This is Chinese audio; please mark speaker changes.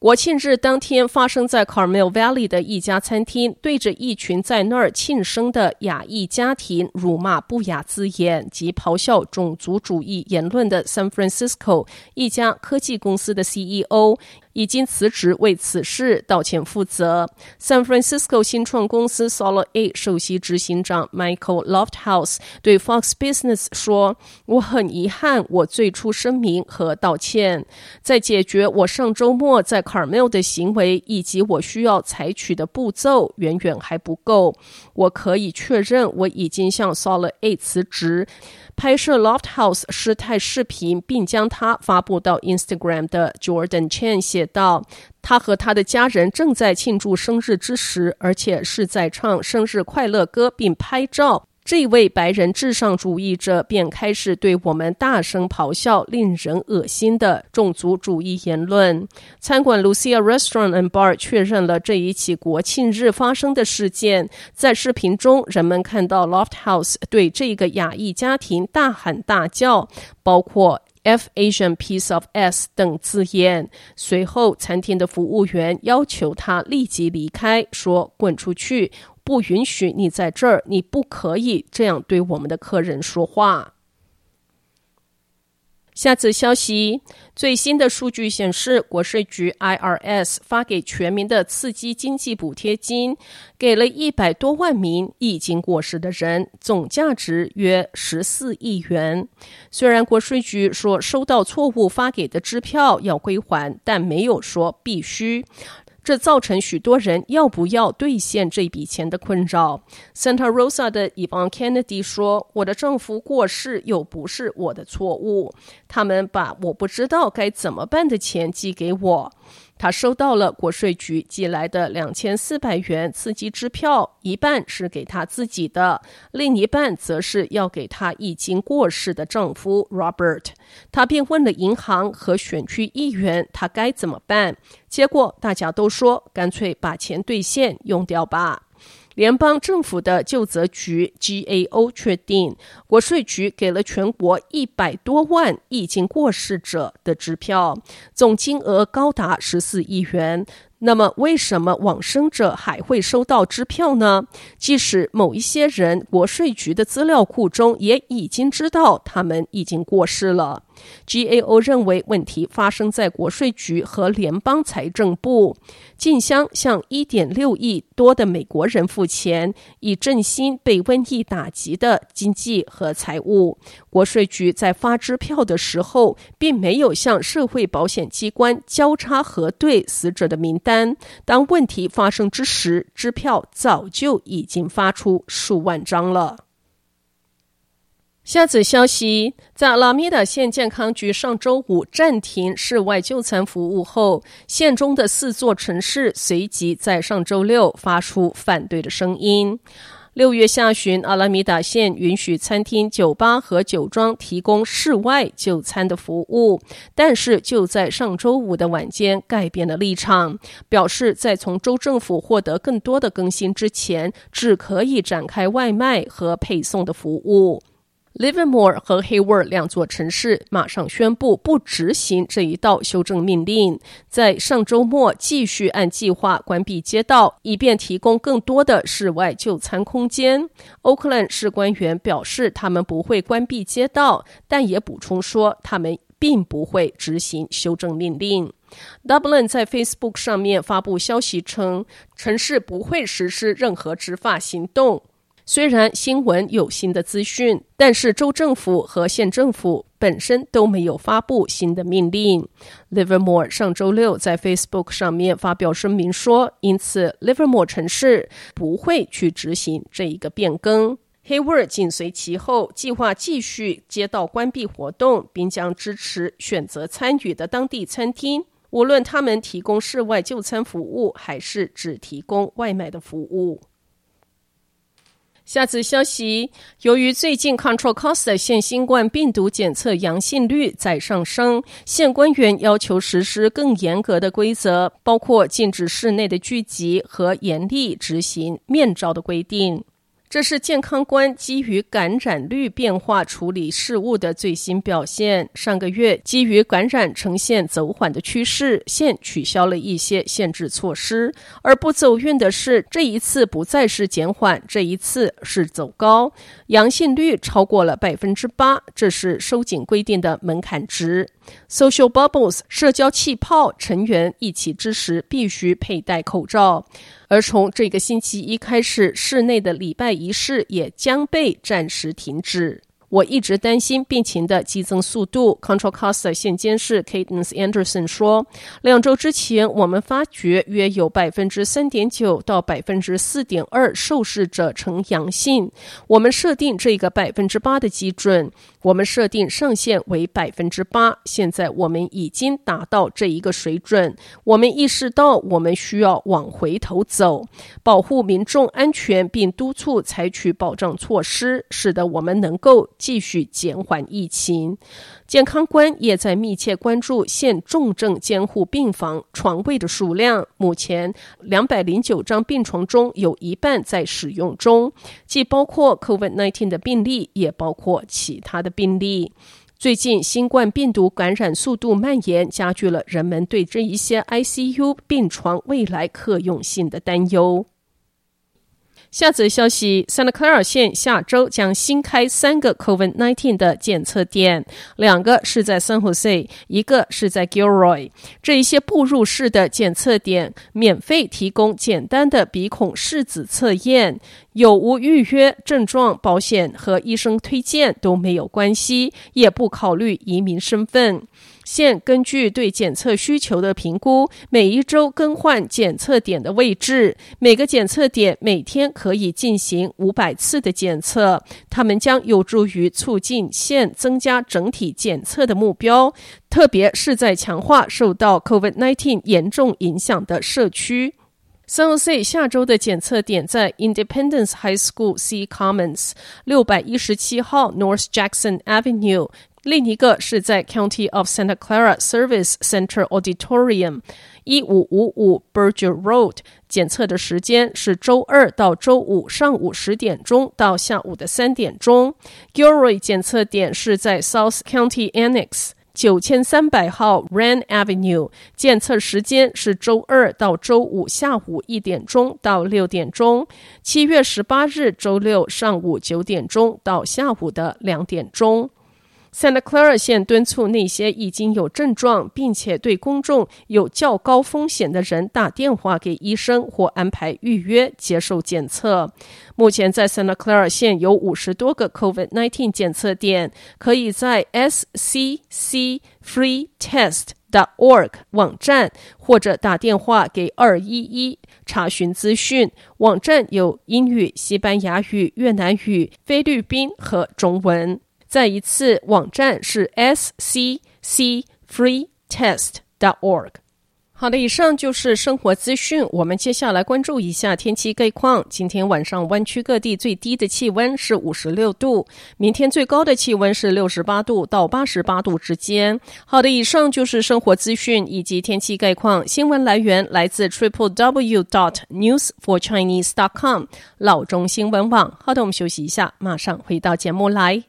Speaker 1: 国庆日当天，发生在 Carmel Valley 的一家餐厅，对着一群在那儿庆生的亚裔家庭辱骂不雅字眼及咆哮种族主义言论的 San Francisco 一家科技公司的 CEO。已经辞职为此事道歉负责。San Francisco 新创公司 Solid8 首席执行长 Michael Lofthouse 对 Fox Business 说：“我很遗憾，我最初声明和道歉，在解决我上周末在 Carmel 的行为以及我需要采取的步骤远远还不够。我可以确认，我已经向 Solid8 辞职。”拍摄 Lofthouse 失态视频并将它发布到 Instagram 的 Jordan Chen 写到：“他和他的家人正在庆祝生日之时，而且是在唱生日快乐歌并拍照。”这位白人至上主义者便开始对我们大声咆哮，令人恶心的种族主义言论。餐馆 Lucia Restaurant and Bar 确认了这一起国庆日发生的事件。在视频中，人们看到 Lofthouse 对这个亚裔家庭大喊大叫，包括 “F Asian piece of S” 等字眼。随后，餐厅的服务员要求他立即离开，说：“滚出去。”不允许你在这儿，你不可以这样对我们的客人说话。下次消息，最新的数据显示，国税局 IRS 发给全民的刺激经济补贴金，给了一百多万名已经过世的人，总价值约十四亿元。虽然国税局说收到错误发给的支票要归还，但没有说必须。这造成许多人要不要兑现这笔钱的困扰。Santa Rosa 的 Ivonne Kennedy 说：“我的丈夫过世又不是我的错误，他们把我不知道该怎么办的钱寄给我。”他收到了国税局寄来的两千四百元刺激支票，一半是给他自己的，另一半则是要给他已经过世的丈夫 Robert。他便问了银行和选区议员，他该怎么办？结果大家都说，干脆把钱兑现用掉吧。联邦政府的究责局 GAO 确定，国税局给了全国一百多万已经过世者的支票，总金额高达十四亿元。那么，为什么往生者还会收到支票呢？即使某一些人，国税局的资料库中也已经知道他们已经过世了。GAO 认为问题发生在国税局和联邦财政部，竞相向一点六亿多的美国人付钱，以振兴被瘟疫打击的经济和财务。国税局在发支票的时候，并没有向社会保险机关交叉核对死者的名单。当问题发生之时，支票早就已经发出数万张了。下则消息，在阿拉米达县健康局上周五暂停室外就餐服务后，县中的四座城市随即在上周六发出反对的声音。六月下旬，阿拉米达县允许餐厅、酒吧和酒庄提供室外就餐的服务，但是就在上周五的晚间改变了立场，表示在从州政府获得更多的更新之前，只可以展开外卖和配送的服务。Livermore 和 Hayward 两座城市马上宣布不执行这一道修正命令，在上周末继续按计划关闭街道，以便提供更多的室外就餐空间。Oakland 市官员表示，他们不会关闭街道，但也补充说，他们并不会执行修正命令。Dublin 在 Facebook 上面发布消息称，城市不会实施任何执法行动。虽然新闻有新的资讯，但是州政府和县政府本身都没有发布新的命令。Livermore 上周六在 Facebook 上面发表声明说，因此 Livermore 城市不会去执行这一个变更。Hayward 紧随其后，计划继续街道关闭活动，并将支持选择参与的当地餐厅。无论他们提供室外就餐服务，还是只提供外卖的服务。下次消息，由于最近 Control Costa 县新冠病毒检测阳性率在上升，县官员要求实施更严格的规则，包括禁止室内的聚集和严厉执行面罩的规定。这是健康官基于感染率变化处理事务的最新表现。上个月，基于感染呈现走缓的趋势，现取消了一些限制措施。而不走运的是，这一次不再是减缓，这一次是走高，阳性率超过了百分之八，这是收紧规定的门槛值。Social bubbles 社交气泡成员一起之时必须佩戴口罩。而从这个星期一开始，室内的礼拜仪式也将被暂时停止。我一直担心病情的激增速度。Control Costa 现监事 Cadence Anderson 说：“两周之前，我们发觉约有百分之三点九到百分之四点二受试者呈阳性。我们设定这个百分之八的基准，我们设定上限为百分之八。现在我们已经达到这一个水准。我们意识到我们需要往回头走，保护民众安全，并督促采取保障措施，使得我们能够。”继续减缓疫情，健康官也在密切关注现重症监护病房床位的数量。目前两百零九张病床中有一半在使用中，既包括 COVID-19 的病例，也包括其他的病例。最近新冠病毒感染速度蔓延，加剧了人们对这一些 ICU 病床未来可用性的担忧。下则消息，Santa Clara 县下周将新开三个 COVID-19 的检测点，两个是在 San Jose，一个是在 Gilroy。这一些步入式的检测点免费提供简单的鼻孔拭子测验，有无预约、症状、保险和医生推荐都没有关系，也不考虑移民身份。县根据对检测需求的评估，每一周更换检测点的位置。每个检测点每天可以进行五百次的检测，它们将有助于促进县增加整体检测的目标，特别是在强化受到 COVID-19 严重影响的社区。San Jose 下周的检测点在 Independence High School C Commons 六百一十七号 North Jackson Avenue。另一个是在 County of Santa Clara Service Center Auditorium 一五五五 Berger Road，检测的时间是周二到周五上午十点钟到下午的三点钟。Gilroy 检测点是在 South County Annex 九千三百号 Wren Avenue，检测时间是周二到周五下午一点钟到六点钟。七月十八日周六上午九点钟到下午的两点钟。Santa Clara 县敦促那些已经有症状并且对公众有较高风险的人打电话给医生或安排预约接受检测。目前在 Santa Clara 县有五十多个 COVID-19 检测点，可以在 sccfreetest.org 网站或者打电话给二一一查询资讯。网站有英语、西班牙语、越南语、菲律宾和中文。再一次，网站是 sccfreetest.org。好的，以上就是生活资讯。我们接下来关注一下天气概况。今天晚上湾区各地最低的气温是五十六度，明天最高的气温是六十八度到八十八度之间。好的，以上就是生活资讯以及天气概况。新闻来源来自 triple w dot news for chinese dot com 老中新闻网。好的，我们休息一下，马上回到节目来。